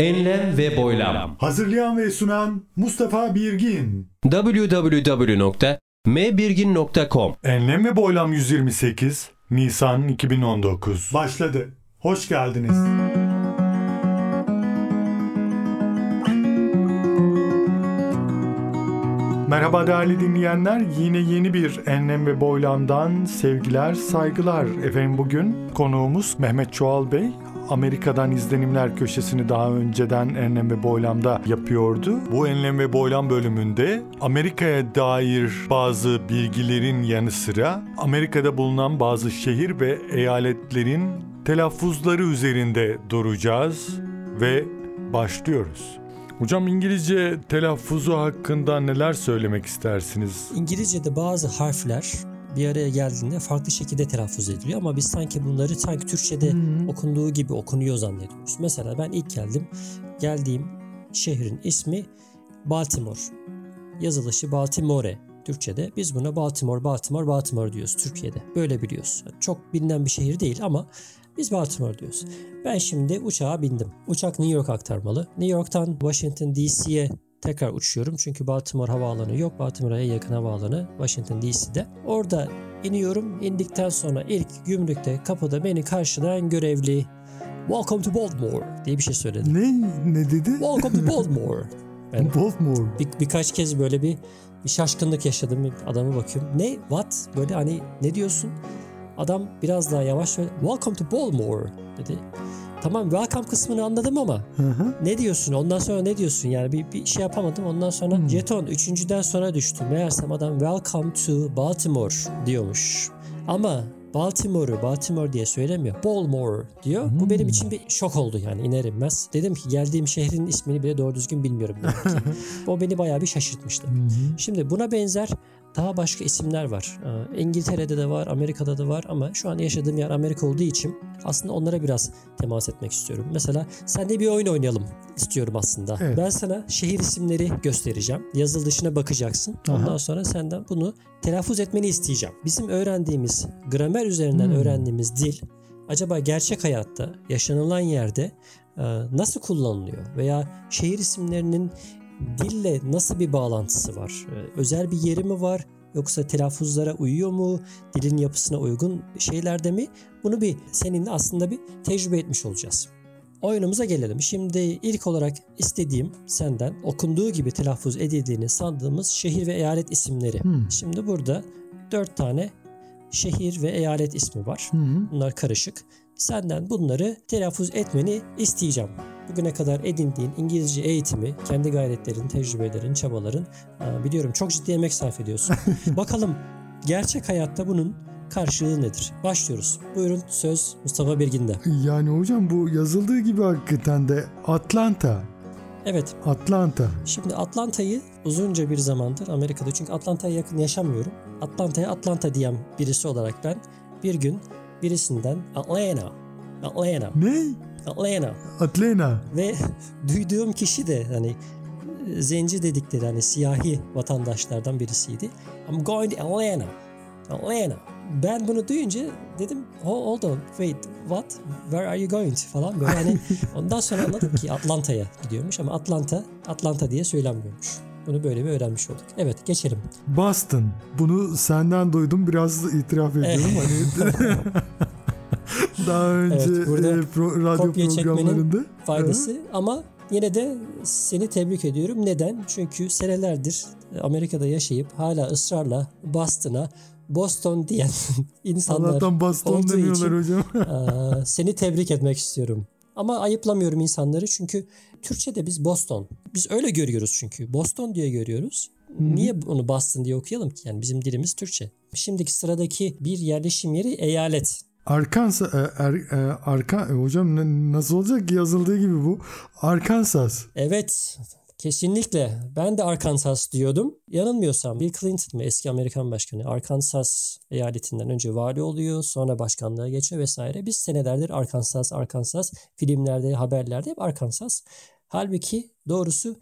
Enlem ve boylam. Hazırlayan ve sunan Mustafa Birgin. www.mbirgin.com Enlem ve Boylam 128 Nisan 2019 başladı. Hoş geldiniz. Merhaba değerli dinleyenler. Yine yeni bir Enlem ve Boylam'dan sevgiler, saygılar. Efendim bugün konuğumuz Mehmet Çoğal Bey. Amerika'dan izlenimler köşesini daha önceden Enlem ve Boylam'da yapıyordu. Bu Enlem ve Boylam bölümünde Amerika'ya dair bazı bilgilerin yanı sıra Amerika'da bulunan bazı şehir ve eyaletlerin telaffuzları üzerinde duracağız ve başlıyoruz. Hocam İngilizce telaffuzu hakkında neler söylemek istersiniz? İngilizce'de bazı harfler bir araya geldiğinde farklı şekilde telaffuz ediliyor ama biz sanki bunları sanki Türkçe'de okunduğu gibi okunuyor zannediyoruz. Mesela ben ilk geldim. Geldiğim şehrin ismi Baltimore. Yazılışı Baltimore Türkçe'de. Biz buna Baltimore, Baltimore, Baltimore diyoruz Türkiye'de. Böyle biliyoruz. Çok bilinen bir şehir değil ama biz Baltimore diyoruz. Ben şimdi uçağa bindim. Uçak New York aktarmalı. New York'tan Washington DC'ye tekrar uçuyorum. Çünkü Baltimore havaalanı yok. Baltimore'a yakın havaalanı Washington DC'de. Orada iniyorum. İndikten sonra ilk gümrükte kapıda beni karşılayan görevli Welcome to Baltimore diye bir şey söyledi. Ne? Ne dedi? Welcome to Baltimore. Ben Baltimore. bir, birkaç kez böyle bir, bir şaşkınlık yaşadım. Bir adama bakıyorum. Ne? What? Böyle hani ne diyorsun? Adam biraz daha yavaş ve Welcome to Baltimore dedi. Tamam welcome kısmını anladım ama Hı hı. ne diyorsun? Ondan sonra ne diyorsun? Yani bir, bir şey yapamadım. Ondan sonra Hmm. jeton üçüncüden sonra düştü. Meğersem adam welcome to Baltimore diyormuş. Ama Baltimore'u Baltimore diye söylemiyor. Baltimore diyor. Bu benim için bir şok oldu yani iner inmez. Dedim ki geldiğim şehrin ismini bile doğru düzgün bilmiyorum o beni bayağı bir şaşırtmıştı. Şimdi buna benzer daha başka isimler var. Ee, İngiltere'de de var, Amerika'da da var ama şu an yaşadığım yer Amerika olduğu için aslında onlara biraz temas etmek istiyorum. Mesela senle bir oyun oynayalım istiyorum aslında. Evet. Ben sana şehir isimleri göstereceğim. Yazılışına bakacaksın. Ondan Aha. sonra senden bunu telaffuz etmeni isteyeceğim. Bizim öğrendiğimiz, gramer üzerinden Hmm. öğrendiğimiz dil acaba gerçek hayatta, yaşanılan yerde e, nasıl kullanılıyor? Veya şehir isimlerinin dille nasıl bir bağlantısı var? Ee, Özel bir yeri mi var? Yoksa telaffuzlara uyuyor mu? Dilin yapısına uygun şeylerde mi? Bunu bir seninle aslında bir tecrübe etmiş olacağız. Oyunumuza gelelim. Şimdi ilk olarak istediğim senden okunduğu gibi telaffuz edildiğini sandığımız şehir ve eyalet isimleri. Hmm. Şimdi burada dört tane şehir ve eyalet ismi var. Hı. Bunlar karışık. Senden bunları telaffuz etmeni isteyeceğim. Bugüne kadar edindiğin İngilizce eğitimi, kendi gayretlerin, tecrübelerin, çabaların aa, biliyorum çok ciddi emek sarf ediyorsun. Bakalım gerçek hayatta bunun karşılığı nedir? Başlıyoruz. Buyurun söz Mustafa Birgin'de. Yani hocam bu yazıldığı gibi hakikaten de Atlanta. Evet Atlanta. şimdi Atlanta'yı uzunca bir zamandır Amerika'da çünkü Atlanta'ya yakın yaşamıyorum. Atlanta'ya Atlanta diyen birisi olarak ben bir gün birisinden Atlanta, Atlanta, Ne? Atlanta Atlanta. Ve duyduğum kişi de hani zenci dedikleri hani siyahi vatandaşlardan birisiydi. I'm going to Atlanta. Atlanta. Ben bunu duyunca dedim "Ho- hold on wait what where are you going to?" falan böyle hani ondan sonra anladım ki Atlanta'ya gidiyormuş ama Atlanta Atlanta diye söylenmiyormuş. Bunu böyle bir öğrenmiş olduk. Evet geçelim. Boston. Bunu senden duydum. Biraz itiraf ediyorum. hani daha önce Evet, burada e, pro- radyo kopya programlarında. faydası ama yine de seni tebrik ediyorum. Neden? Çünkü senelerdir Amerika'da yaşayıp hala ısrarla Boston'a Boston diyen insanlar Allah'tan Boston demiyorlar için- hocam. eee, seni tebrik etmek istiyorum. Ama ayıplamıyorum insanları çünkü Türkçe'de biz Boston. Biz öyle görüyoruz çünkü. Boston diye görüyoruz. Niye onu Boston diye okuyalım ki? Yani bizim dilimiz Türkçe. Şimdiki sıradaki bir yerleşim yeri eyalet. Arkansas, e, er, e, arka, e, hocam nasıl olacak ki yazıldığı gibi bu? Arkansas. Evet, kesinlikle. Ben de Arkansas diyordum. Yanılmıyorsam Bill Clinton mı eski Amerikan başkanı Arkansas eyaletinden önce vali oluyor, sonra başkanlığa geçiyor vesaire. Biz senelerdir Arkansas, Arkansas filmlerde, haberlerde hep Arkansas. Halbuki doğrusu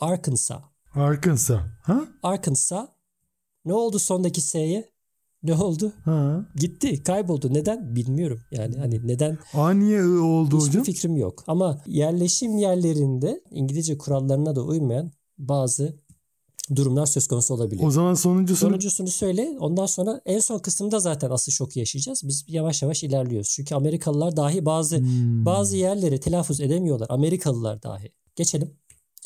Arkansas. Arkansas. Ha? Arkansas. Ne oldu sondaki S'ye? Ne oldu? Ha. Gitti, kayboldu. Neden? Bilmiyorum. Yani hani neden A niye oldu hiçbir hocam? fikrim yok. Ama yerleşim yerlerinde İngilizce kurallarına da uymayan bazı durumlar söz konusu olabilir. O zaman sonuncusunu Sonuncusunu söyle. Ondan sonra en son kısımda zaten asıl şoku yaşayacağız. Biz yavaş yavaş ilerliyoruz. Çünkü Amerikalılar dahi bazı Hmm. bazı yerleri telaffuz edemiyorlar. Amerikalılar dahi. Geçelim.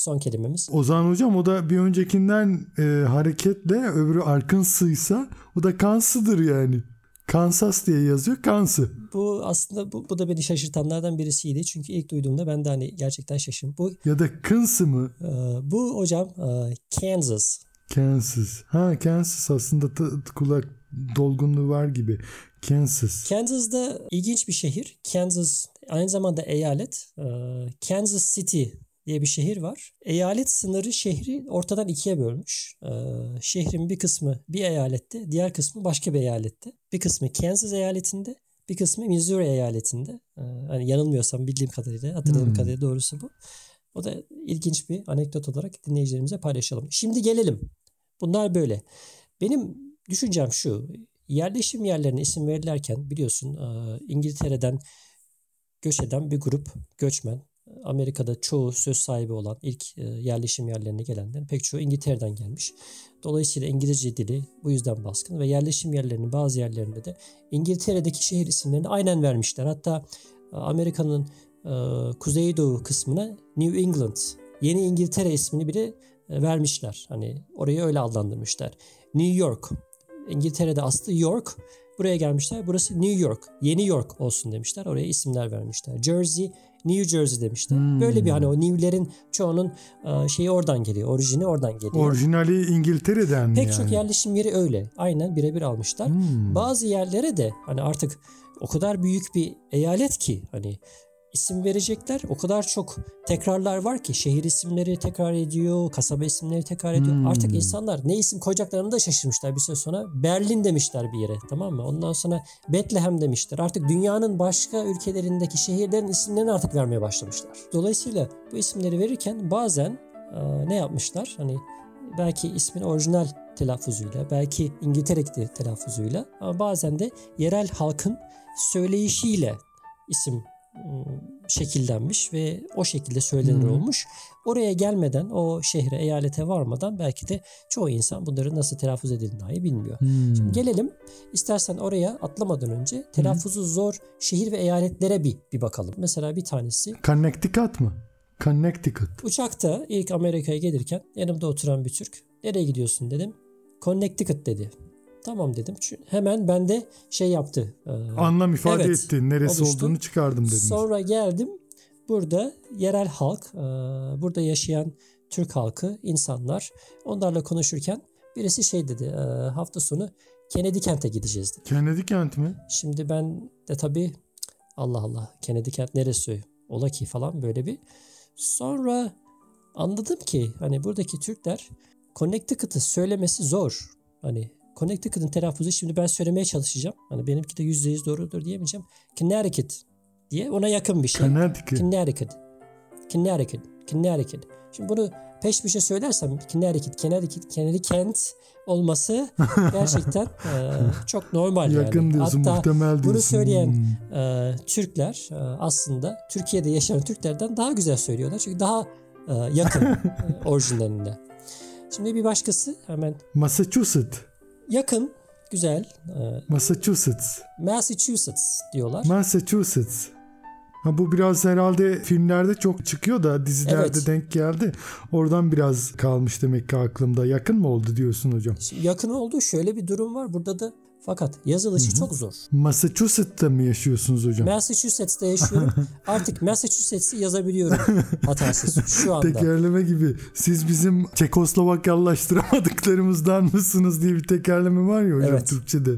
Son kelimemiz. O zaman hocam o da bir öncekinden e, hareketle öbürü Arkansas'ıysa o da Kansas'dır yani. Kansas diye yazıyor Kansas. Bu aslında bu, bu da beni şaşırtanlardan birisiydi. Çünkü ilk duyduğumda ben de hani gerçekten şaşırdım. Bu Ya da Kansas mı? e, bu hocam e, Kansas. Kansas. Ha Kansas aslında t- t- kulak dolgunluğu var gibi. Kansas. Kansas'da ilginç bir şehir. Kansas aynı zamanda eyalet. E, Kansas City diye bir şehir var. Eyalet sınırı şehri ortadan ikiye bölmüş. E, şehrin bir kısmı bir eyalette, diğer kısmı başka bir eyalette. Bir kısmı Kansas eyaletinde, bir kısmı Missouri eyaletinde. E, hani yanılmıyorsam bildiğim kadarıyla, hatırladığım Hmm. kadarıyla doğrusu bu. O da ilginç bir anekdot olarak dinleyicilerimize paylaşalım. Şimdi gelelim. Bunlar böyle. Benim düşüncem şu. Yerleşim yerlerine isim verilirken biliyorsun e, İngiltere'den göç eden bir grup göçmen. Amerika'da çoğu söz sahibi olan ilk e, yerleşim yerlerine gelenlerin pek çoğu İngiltere'den gelmiş. Dolayısıyla İngilizce dili bu yüzden baskın ve yerleşim yerlerinin bazı yerlerinde de İngiltere'deki şehir isimlerini aynen vermişler. Hatta e, Amerika'nın e, kuzeydoğu kısmına New England, Yeni İngiltere ismini bile vermişler. Hani orayı öyle adlandırmışlar. New York, İngiltere'de aslı York. Buraya gelmişler. Burası New York. Yeni York olsun demişler. Oraya isimler vermişler. Jersey, New Jersey demişler. Hmm. Böyle bir hani o New'lerin çoğunun e, şeyi oradan geliyor. Orijini oradan geliyor. Orijinali İngiltere'den Pek yani? çok yerleşim yeri öyle. Aynen birebir almışlar. Hmm. Bazı yerlere de hani artık o kadar büyük bir eyalet ki hani isim verecekler. O kadar çok tekrarlar var ki şehir isimleri tekrar ediyor, kasaba isimleri tekrar ediyor. Hmm. Artık insanlar ne isim koyacaklarını da şaşırmışlar bir süre sonra. Berlin demişler bir yere tamam mı? Ondan sonra Bethlehem demişler. Artık dünyanın başka ülkelerindeki şehirlerin isimlerini artık vermeye başlamışlar. Dolayısıyla bu isimleri verirken bazen e, ne yapmışlar? Hani belki ismin orijinal telaffuzuyla, belki İngiltere'deki telaffuzuyla ama bazen de yerel halkın söyleyişiyle isim şekillenmiş ve o şekilde söylenir Hmm. olmuş. Oraya gelmeden, o şehre, eyalete varmadan belki de çoğu insan bunları nasıl telaffuz edildiğini dahi bilmiyor. Hmm. Gelelim istersen oraya atlamadan önce telaffuzu zor şehir ve eyaletlere bir, bir bakalım. Mesela bir tanesi Connecticut mı? Connecticut. Uçakta ilk Amerika'ya gelirken yanımda oturan bir Türk. Nereye gidiyorsun dedim. Connecticut dedi. Tamam dedim. Çünkü hemen bende şey yaptı. e, Anlam ifade Evet, etti. Neresi oluştu. olduğunu çıkardım dediniz. Sonra geldim. Burada yerel halk, e, burada yaşayan Türk halkı, insanlar onlarla konuşurken birisi şey dedi. e, hafta sonu Kennedy Kent'e gideceğiz dedi. Kennedy kent mi? Şimdi ben de tabii Allah Allah Kennedy Kent neresi ola ki falan böyle bir. Sonra anladım ki hani buradaki Türkler Connecticut'ı söylemesi zor. Hani Connecticut'ın telaffuzu şimdi ben söylemeye çalışacağım. Hani benimki de %100 doğrudur diyemeyeceğim. Connecticut diye ona yakın bir şey. Connecticut. Connecticut. Connecticut. Connecticut. Şimdi bunu peş peşe söylersem Connecticut, Connecticut, Connecticut olması gerçekten e, çok normal yani. Yakın diyorsun, Hatta muhtemel diyorsun. bunu söyleyen Hmm. e, Türkler e, aslında Türkiye'de yaşayan Türklerden daha güzel söylüyorlar. Çünkü daha e, yakın e, orijinaline. Şimdi bir başkası hemen Massachusetts. Yakın, güzel. e, Massachusetts. Massachusetts diyorlar. Massachusetts. Ha, bu biraz herhalde filmlerde çok çıkıyor da dizilerde Evet. denk geldi. Oradan biraz kalmış demek ki aklımda. Yakın mı oldu diyorsun hocam? Şimdi yakın olduğu şöyle bir durum var. Burada da fakat yazılışı çok zor. Massachusetts'ta mı yaşıyorsunuz hocam? Massachusetts'te yaşıyorum. Artık Massachusetts'i yazabiliyorum hatasız şu anda. Tekerleme gibi. Siz bizim Çekoslovakyallaştıramadıklarımızdan mısınız diye bir tekerleme var ya hocam Evet. Türkçe'de.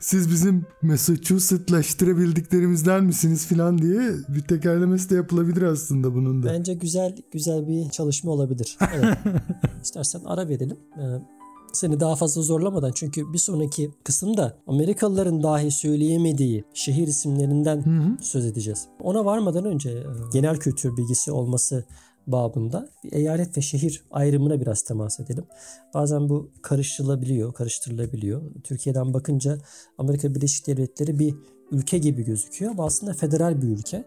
Siz bizim Massachusetts'laştırabildiklerimizden misiniz filan diye bir tekerlemesi de yapılabilir aslında bunun da. Bence güzel güzel bir çalışma olabilir. Evet. İstersen ara verelim. Ee, seni daha fazla zorlamadan çünkü bir sonraki kısımda Amerikalıların dahi söyleyemediği şehir isimlerinden söz edeceğiz. Ona varmadan önce e, genel kültür bilgisi olması babında bir eyalet ve şehir ayrımına biraz temas edelim. Bazen bu karıştırılabiliyor, karıştırılabiliyor. Türkiye'den bakınca Amerika Birleşik Devletleri bir ülke gibi gözüküyor ama aslında federal bir ülke.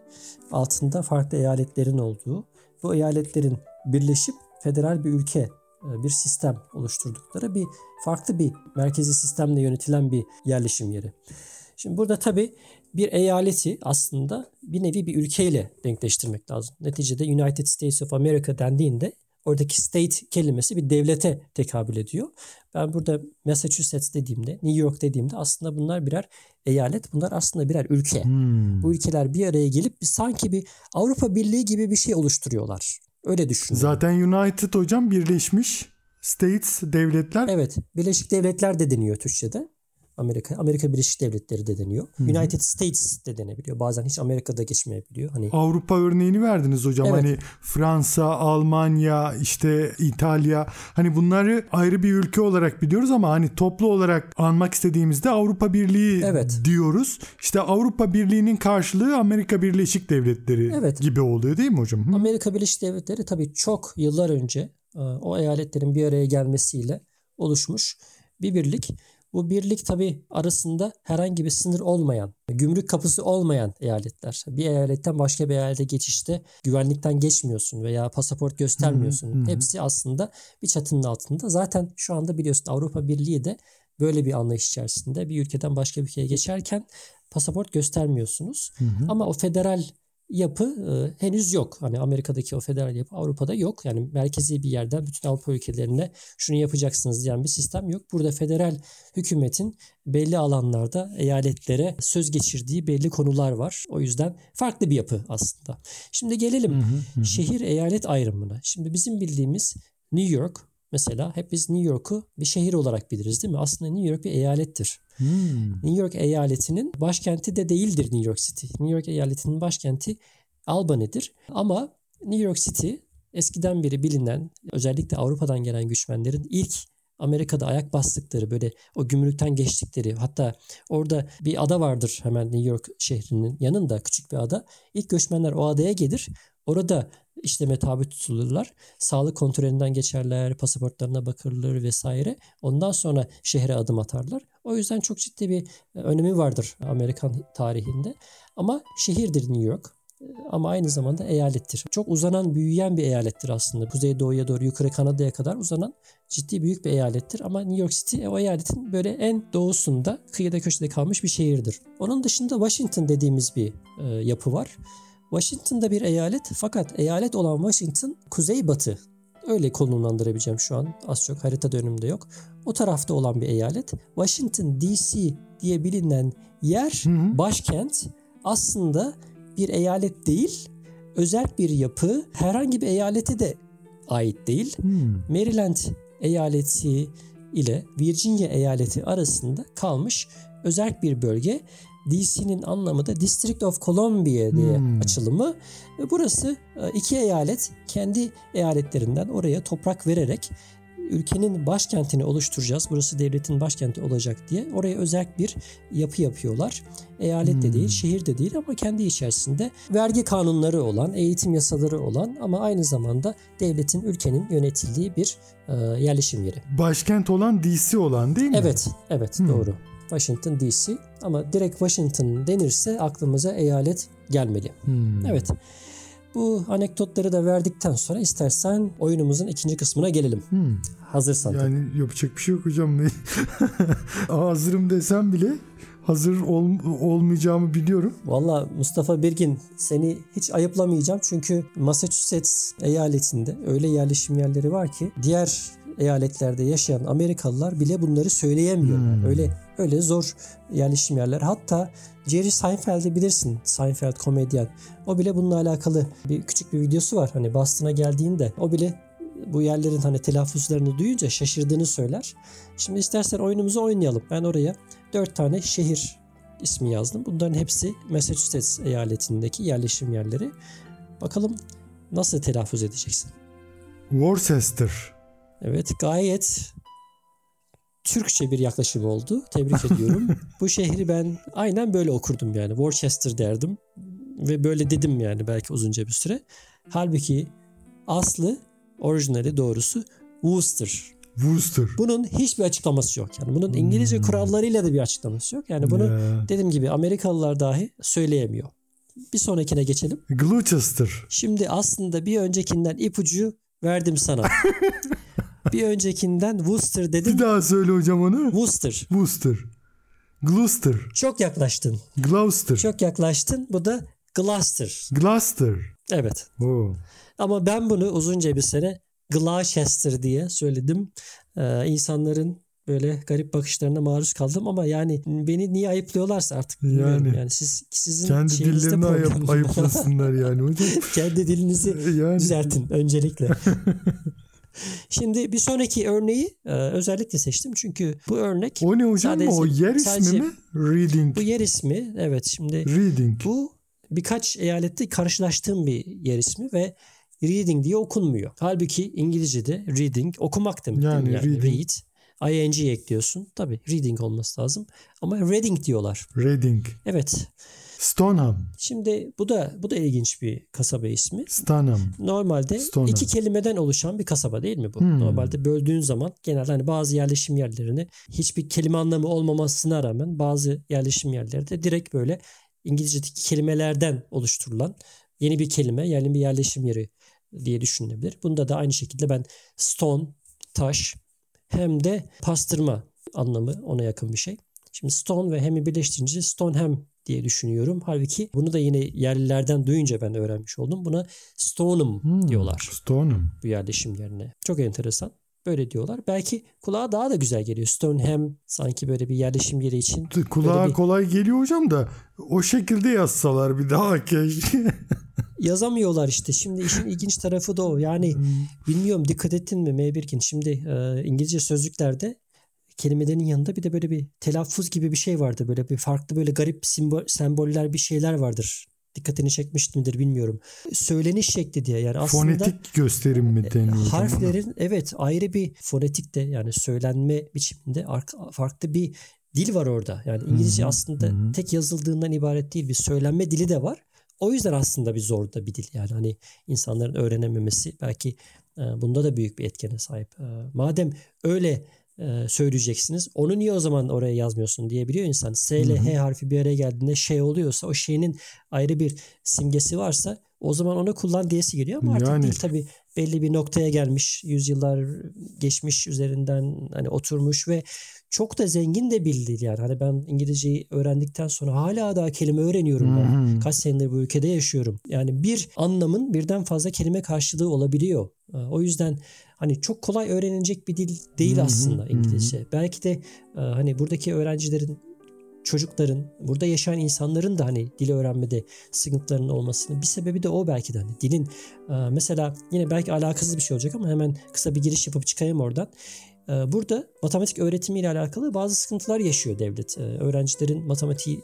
Altında farklı eyaletlerin olduğu, bu eyaletlerin birleşip federal bir ülke, bir sistem oluşturdukları bir farklı bir merkezi sistemle yönetilen bir yerleşim yeri. Şimdi burada tabii bir eyaleti aslında bir nevi bir ülkeyle denkleştirmek lazım. Neticede United States of America dendiğinde oradaki state kelimesi bir devlete tekabül ediyor. Ben burada Massachusetts dediğimde, New York dediğimde aslında bunlar birer eyalet. Bunlar aslında birer ülke. Hmm. Bu ülkeler bir araya gelip bir sanki bir Avrupa Birliği gibi bir şey oluşturuyorlar. Öyle düşünün. Zaten United hocam birleşmiş States devletler. Evet, Birleşik Devletler de deniyor Türkçe'de. Amerika, Amerika Birleşik Devletleri de deniyor. United States de denebiliyor. Bazen hiç Amerika'da geçmeyebiliyor. Hani Avrupa örneğini verdiniz hocam. Evet. Hani Fransa, Almanya, işte İtalya. Hani bunları ayrı bir ülke olarak biliyoruz ama hani toplu olarak anmak istediğimizde Avrupa Birliği Evet. diyoruz. İşte Avrupa Birliği'nin karşılığı Amerika Birleşik Devletleri Evet. gibi oluyor değil mi hocam? Hı. Amerika Birleşik Devletleri tabii çok yıllar önce e, o eyaletlerin bir araya gelmesiyle oluşmuş bir birlik. Bu birlik tabii arasında herhangi bir sınır olmayan, gümrük kapısı olmayan eyaletler. Bir eyaletten başka bir eyalete geçişte güvenlikten geçmiyorsun veya pasaport göstermiyorsun. Hepsi aslında bir çatının altında. Zaten şu anda biliyorsun Avrupa Birliği de böyle bir anlayış içerisinde. Bir ülkeden başka bir ülkeye geçerken pasaport göstermiyorsunuz. Ama o federal yapı e, henüz yok. Hani Amerika'daki o federal yapı Avrupa'da yok. Yani merkezi bir yerden bütün Avrupa ülkelerine şunu yapacaksınız diyen bir sistem yok. Burada federal hükümetin belli alanlarda eyaletlere söz geçirdiği belli konular var. O yüzden farklı bir yapı aslında. Şimdi gelelim şehir eyalet ayrımına. Şimdi bizim bildiğimiz New York mesela hep biz New York'u bir şehir olarak biliriz değil mi? Aslında New York bir eyalettir. Hmm. New York eyaletinin başkenti de değildir New York City. New York eyaletinin başkenti Albany'dir. Ama New York City eskiden beri bilinen özellikle Avrupa'dan gelen göçmenlerin ilk Amerika'da ayak bastıkları böyle o gümrükten geçtikleri hatta orada bir ada vardır hemen New York şehrinin yanında küçük bir ada. İlk göçmenler o adaya gelir. Orada işleme tabi tutulurlar. Sağlık kontrolünden geçerler, pasaportlarına bakılır vesaire. Ondan sonra şehre adım atarlar. O yüzden çok ciddi bir e, önemi vardır Amerikan tarihinde. Ama şehirdir New York. E, Ama aynı zamanda eyalettir. Çok uzanan, büyüyen bir eyalettir aslında. Kuzeydoğuya doğru yukarı Kanada'ya kadar uzanan ciddi büyük bir eyalettir. Ama New York City o eyaletin böyle en doğusunda, kıyıda köşede kalmış bir şehirdir. Onun dışında Washington dediğimiz bir e, yapı var. Washington'da bir eyalet fakat eyalet olan Washington kuzeybatı. Öyle konumlandırabileceğim şu an. Az çok harita önümde yok. O tarafta olan bir eyalet. Washington DC diye bilinen yer başkent aslında bir eyalet değil. Özel bir yapı herhangi bir eyalete de ait değil. Maryland eyaleti ile Virginia eyaleti arasında kalmış özel bir bölge. DC'nin anlamı da District of Columbia diye açılımı. Ve burası e, iki eyalet kendi eyaletlerinden oraya toprak vererek ülkenin başkentini oluşturacağız. Burası devletin başkenti olacak diye oraya özel bir yapı yapıyorlar. Eyalet de değil, şehir de değil ama kendi içerisinde vergi kanunları olan, eğitim yasaları olan ama aynı zamanda devletin, ülkenin yönetildiği bir e, yerleşim yeri. Başkent olan DC olan değil mi? Evet, evet doğru. Washington DC ama direkt Washington denirse aklımıza eyalet gelmeli. Evet. Bu anekdotları da verdikten sonra istersen oyunumuzun ikinci kısmına gelelim. Hazırsan. tabii. Yani yapacak bir şey yok hocam. Hazırım desem bile hazır ol- olmayacağımı biliyorum. Valla Mustafa Birgin seni hiç ayıplamayacağım çünkü Massachusetts eyaletinde öyle yerleşim yerleri var ki diğer eyaletlerde yaşayan Amerikalılar bile bunları söyleyemiyor. Yani öyle öyle zor yerleşim yerler. Hatta Jerry Seinfeld'i bilirsin. Seinfeld komedyen. O bile bununla alakalı bir küçük bir videosu var. Hani Boston'a geldiğinde o bile bu yerlerin hani telaffuzlarını duyunca şaşırdığını söyler. Şimdi istersen oyunumuzu oynayalım. Ben oraya dört tane şehir ismi yazdım. Bunların hepsi Massachusetts eyaletindeki yerleşim yerleri. Bakalım nasıl telaffuz edeceksin? Worcester. Evet gayet Türkçe bir yaklaşım oldu. Tebrik ediyorum. Bu şehri ben aynen böyle okurdum yani. Worcester derdim. Ve böyle dedim yani belki uzunca bir süre. Halbuki aslı orijinali doğrusu Worcester. Worcester. Bunun hiçbir açıklaması yok. Yani bunun İngilizce kurallarıyla da bir açıklaması yok. Yani bunu Ya. dediğim gibi Amerikalılar dahi söyleyemiyor. Bir sonrakine geçelim. Gloucester. Şimdi aslında bir öncekinden ipucu verdim sana. bir öncekinden Worcester dedim. Bir daha söyle hocam onu. Worcester. Worcester. Gloucester. Çok yaklaştın. Gloucester. Çok yaklaştın. Bu da Gloucester. Gloucester. Evet. Oo. Ama ben bunu uzunca bir sene Gloucester diye söyledim. Ee, insanların böyle garip bakışlarına maruz kaldım ama yani beni niye ayıplıyorlarsa artık bilmiyorum. Yani. Yani, siz sizin Kendi dillerini ayıp, ayıplasınlar yani hocam. Kendi dilinizi yani. düzeltin öncelikle. Şimdi bir sonraki örneği e, özellikle seçtim çünkü bu örnek O ne hocam? Sadece- o yer ismi sadece- mi? Reading. bu yer ismi evet şimdi Reading. bu birkaç eyalette karşılaştığım bir yer ismi ve reading diye okunmuyor. Halbuki İngilizce'de reading okumak demek. değil mi? Yani yani reading. read ing ekliyorsun. Tabii reading olması lazım. Ama reading diyorlar. Reading. Evet. Stoneham. Şimdi bu da bu da ilginç bir kasaba ismi. Stoneham. Normalde Stoneham. iki kelimeden oluşan bir kasaba değil mi bu? Hmm. Normalde böldüğün zaman genelde hani bazı yerleşim yerlerini hiçbir kelime anlamı olmamasına rağmen bazı yerleşim yerleri de direkt böyle İngilizce'deki kelimelerden oluşturulan yeni bir kelime, yani bir yerleşim yeri diye düşünülebilir. Bunda da aynı şekilde ben stone, taş hem de pastırma anlamı ona yakın bir şey. Şimdi stone ve hem'i birleştirince Stoneham diye düşünüyorum. Halbuki bunu da yine yerlilerden duyunca ben öğrenmiş oldum. Buna Stoneham Hmm. diyorlar Stoneham. bu yerleşim yerine. Çok enteresan. Böyle diyorlar. Belki kulağa daha da güzel geliyor. Stoneham sanki böyle bir yerleşim yeri için. Kulağa bir- kolay geliyor hocam da o şekilde yazsalar bir daha keşke. Yazamıyorlar işte. Şimdi işin ilginç tarafı da o. Yani bilmiyorum dikkat ettin mi Meybirkin? Şimdi e, İngilizce sözlüklerde kelimelerin yanında bir de böyle bir telaffuz gibi bir şey vardı. Böyle bir farklı böyle garip simbol, semboller bir şeyler vardır. Dikkatini çekmiş midir bilmiyorum. Söyleniş şekli diye yani aslında Fonetik gösterim mi deniyor? hocam ona? harflerin evet ayrı bir fonetikte yani söylenme biçiminde farklı bir dil var orada. Yani İngilizce hı, aslında hı. tek yazıldığından ibaret değil bir söylenme dili de var. O yüzden aslında bir zor da bir dil yani hani insanların öğrenememesi belki e, bunda da büyük bir etkene sahip. E, madem öyle e, söyleyeceksiniz onu niye o zaman oraya yazmıyorsun diyebiliyor insan. S ile. H harfi bir araya geldiğinde şey oluyorsa o şeyinin ayrı bir simgesi varsa o zaman onu kullan diyesi geliyor ama artık Yani- değil tabii belli bir noktaya gelmiş yüzyıllar geçmiş üzerinden hani oturmuş ve çok da zengin de bir dil yani. Hani ben İngilizceyi öğrendikten sonra hala daha kelime öğreniyorum ben. Hı. Kaç senedir bu ülkede yaşıyorum. Yani bir anlamın birden fazla kelime karşılığı olabiliyor. Ee, O yüzden hani çok kolay öğrenilecek bir dil değil aslında. İngilizce. Belki de e, hani buradaki öğrencilerin çocukların, burada yaşayan insanların da hani dil öğrenmede sıkıntılarının olmasının bir sebebi de o belki de hani dilin mesela yine belki alakasız bir şey olacak ama hemen kısa bir giriş yapıp çıkayım oradan. Burada matematik öğretimiyle alakalı bazı sıkıntılar yaşıyor devlet. Öğrencilerin matematiği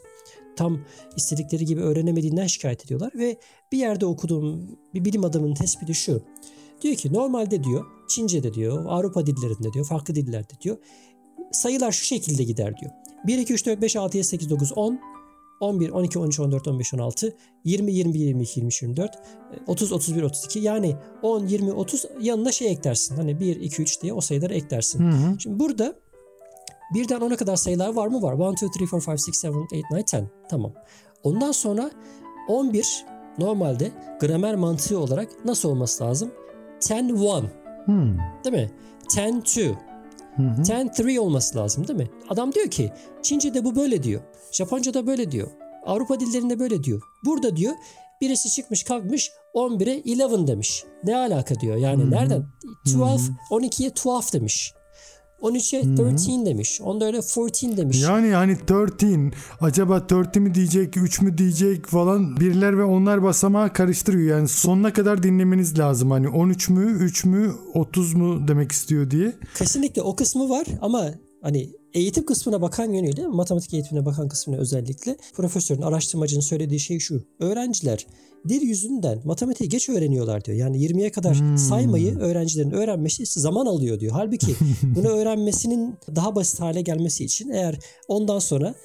tam istedikleri gibi öğrenemediğinden şikayet ediyorlar ve bir yerde okuduğum bir bilim adamının tespiti şu. Diyor ki normalde diyor Çince'de diyor Avrupa dillerinde diyor farklı dillerde diyor sayılar şu şekilde gider diyor. 1, 2, 3, 4, 5, 6, 7, 8, 9, 10, 11, 12, 13, 14, 15, 16, 20, 21, 22, 23, 24, 30, 31, 32 yani 10, 20, 30 yanına şey eklersin. Hani 1, 2, 3 diye o sayıları eklersin. Hı hı. Şimdi burada birden 10'a kadar sayılar var mı? Var. 1, 2, 3, 4, 5, 6, 7, 8, 9, 10. Tamam. Ondan sonra 11 normalde gramer mantığı olarak nasıl olması lazım? 10, 1. Hı. Değil mi? 10, 2. 10, 3 olması lazım değil mi? Adam diyor ki Çince'de bu böyle diyor. Japonca'da böyle diyor. Avrupa dillerinde böyle diyor. Burada diyor birisi çıkmış kalkmış 11'e 11 demiş. Ne alaka diyor. Yani Hı hı. nereden? 12, Hı hı. 12'ye 12 demiş. 13'e Hı hı. 13 demiş. Onda öyle 14 demiş. Yani yani 13 acaba 30 mi diyecek 3 mü diyecek falan birler ve onlar basamağı karıştırıyor. Yani sonuna kadar dinlemeniz lazım. Hani 13 mü 3 mü 30 mu demek istiyor diye. Kesinlikle o kısmı var ama hani eğitim kısmına bakan yönüyle matematik eğitimine bakan kısmına özellikle profesörün araştırmacının söylediği şey şu. Öğrenciler dil yüzünden matematiği geç öğreniyorlar diyor. Yani 20'ye kadar Hmm. saymayı öğrencilerin öğrenmesi zaman alıyor diyor. Halbuki bunu öğrenmesinin daha basit hale gelmesi için eğer ondan sonra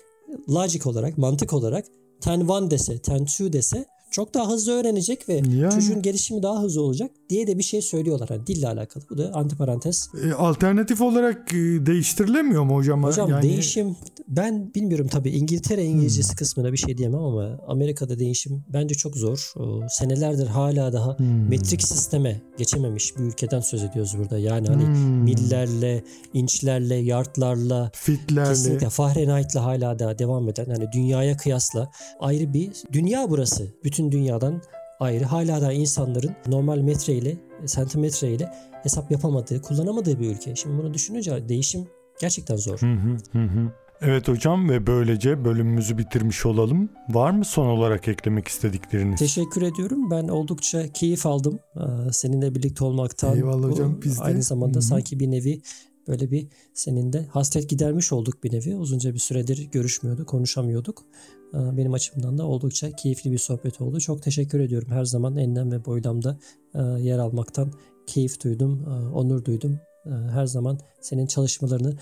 logic olarak, mantık olarak 10-1 dese, 10-2 dese çok daha hızlı öğrenecek ve Yani. çocuğun gelişimi daha hızlı olacak diye de bir şey söylüyorlar. Yani dille alakalı. Bu da antiparantez. E, alternatif olarak e, değiştirilemiyor mu hocam? Hocam Yani- değişim ben bilmiyorum tabii İngiltere İngilizcesi kısmına bir şey diyemem ama Amerika'da değişim bence çok zor. O, senelerdir hala daha Hmm. metrik sisteme geçememiş bir ülkeden söz ediyoruz burada. Yani hani Hmm. millerle, inçlerle, yardlarla Fitlerle. Kesinlikle Fahrenheit'la hala daha devam eden hani dünyaya kıyasla ayrı bir dünya burası. Bütün dünyadan ayrı. Hala da insanların normal metre ile santimetre ile hesap yapamadığı, kullanamadığı bir ülke. Şimdi bunu düşününce değişim gerçekten zor. Hı hı hı hı. Evet hocam ve böylece bölümümüzü bitirmiş olalım. Var mı son olarak eklemek istedikleriniz? Teşekkür ediyorum. Ben oldukça keyif aldım seninle birlikte olmaktan. Eyvallah hocam, biz de. Aynı zamanda Hı hı. sanki bir nevi böyle bir senin de hasret gidermiş olduk bir nevi. Uzunca bir süredir görüşmüyorduk, konuşamıyorduk. Ee, Benim açımdan da oldukça keyifli bir sohbet oldu. Çok teşekkür ediyorum. Her zaman enlem ve boylamda e, yer almaktan keyif duydum, e, onur duydum. E, Her zaman senin çalışmalarını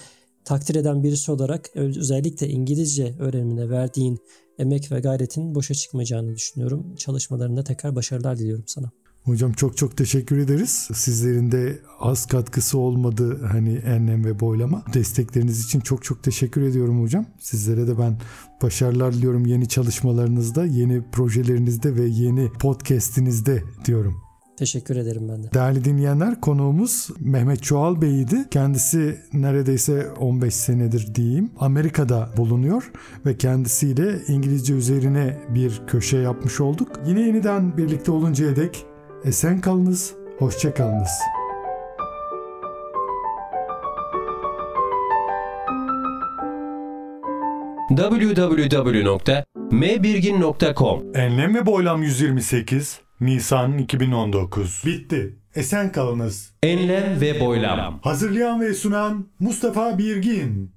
takdir eden birisi olarak özellikle İngilizce öğrenimine verdiğin emek ve gayretin boşa çıkmayacağını düşünüyorum. Çalışmalarında tekrar başarılar diliyorum sana. Hocam çok çok teşekkür ederiz. Sizlerin de az katkısı olmadı hani enlem ve boylama. Destekleriniz için çok çok teşekkür ediyorum hocam. Sizlere de ben başarılar diliyorum yeni çalışmalarınızda, yeni projelerinizde ve yeni podcast'inizde diyorum. Teşekkür ederim ben de. Değerli dinleyenler konuğumuz Mehmet Çoğal Bey'di. Kendisi neredeyse 15 senedir diyeyim Amerika'da bulunuyor ve kendisiyle İngilizce üzerine bir köşe yapmış olduk. Yine yeniden birlikte oluncaya dek esen kalınız, hoşça kalınız. www.mbirgin.com Enlem ve Boylam 128 Nisan 2019 Bitti. Esen kalınız. Enlem ve boylam. Hazırlayan ve sunan Mustafa Birgin.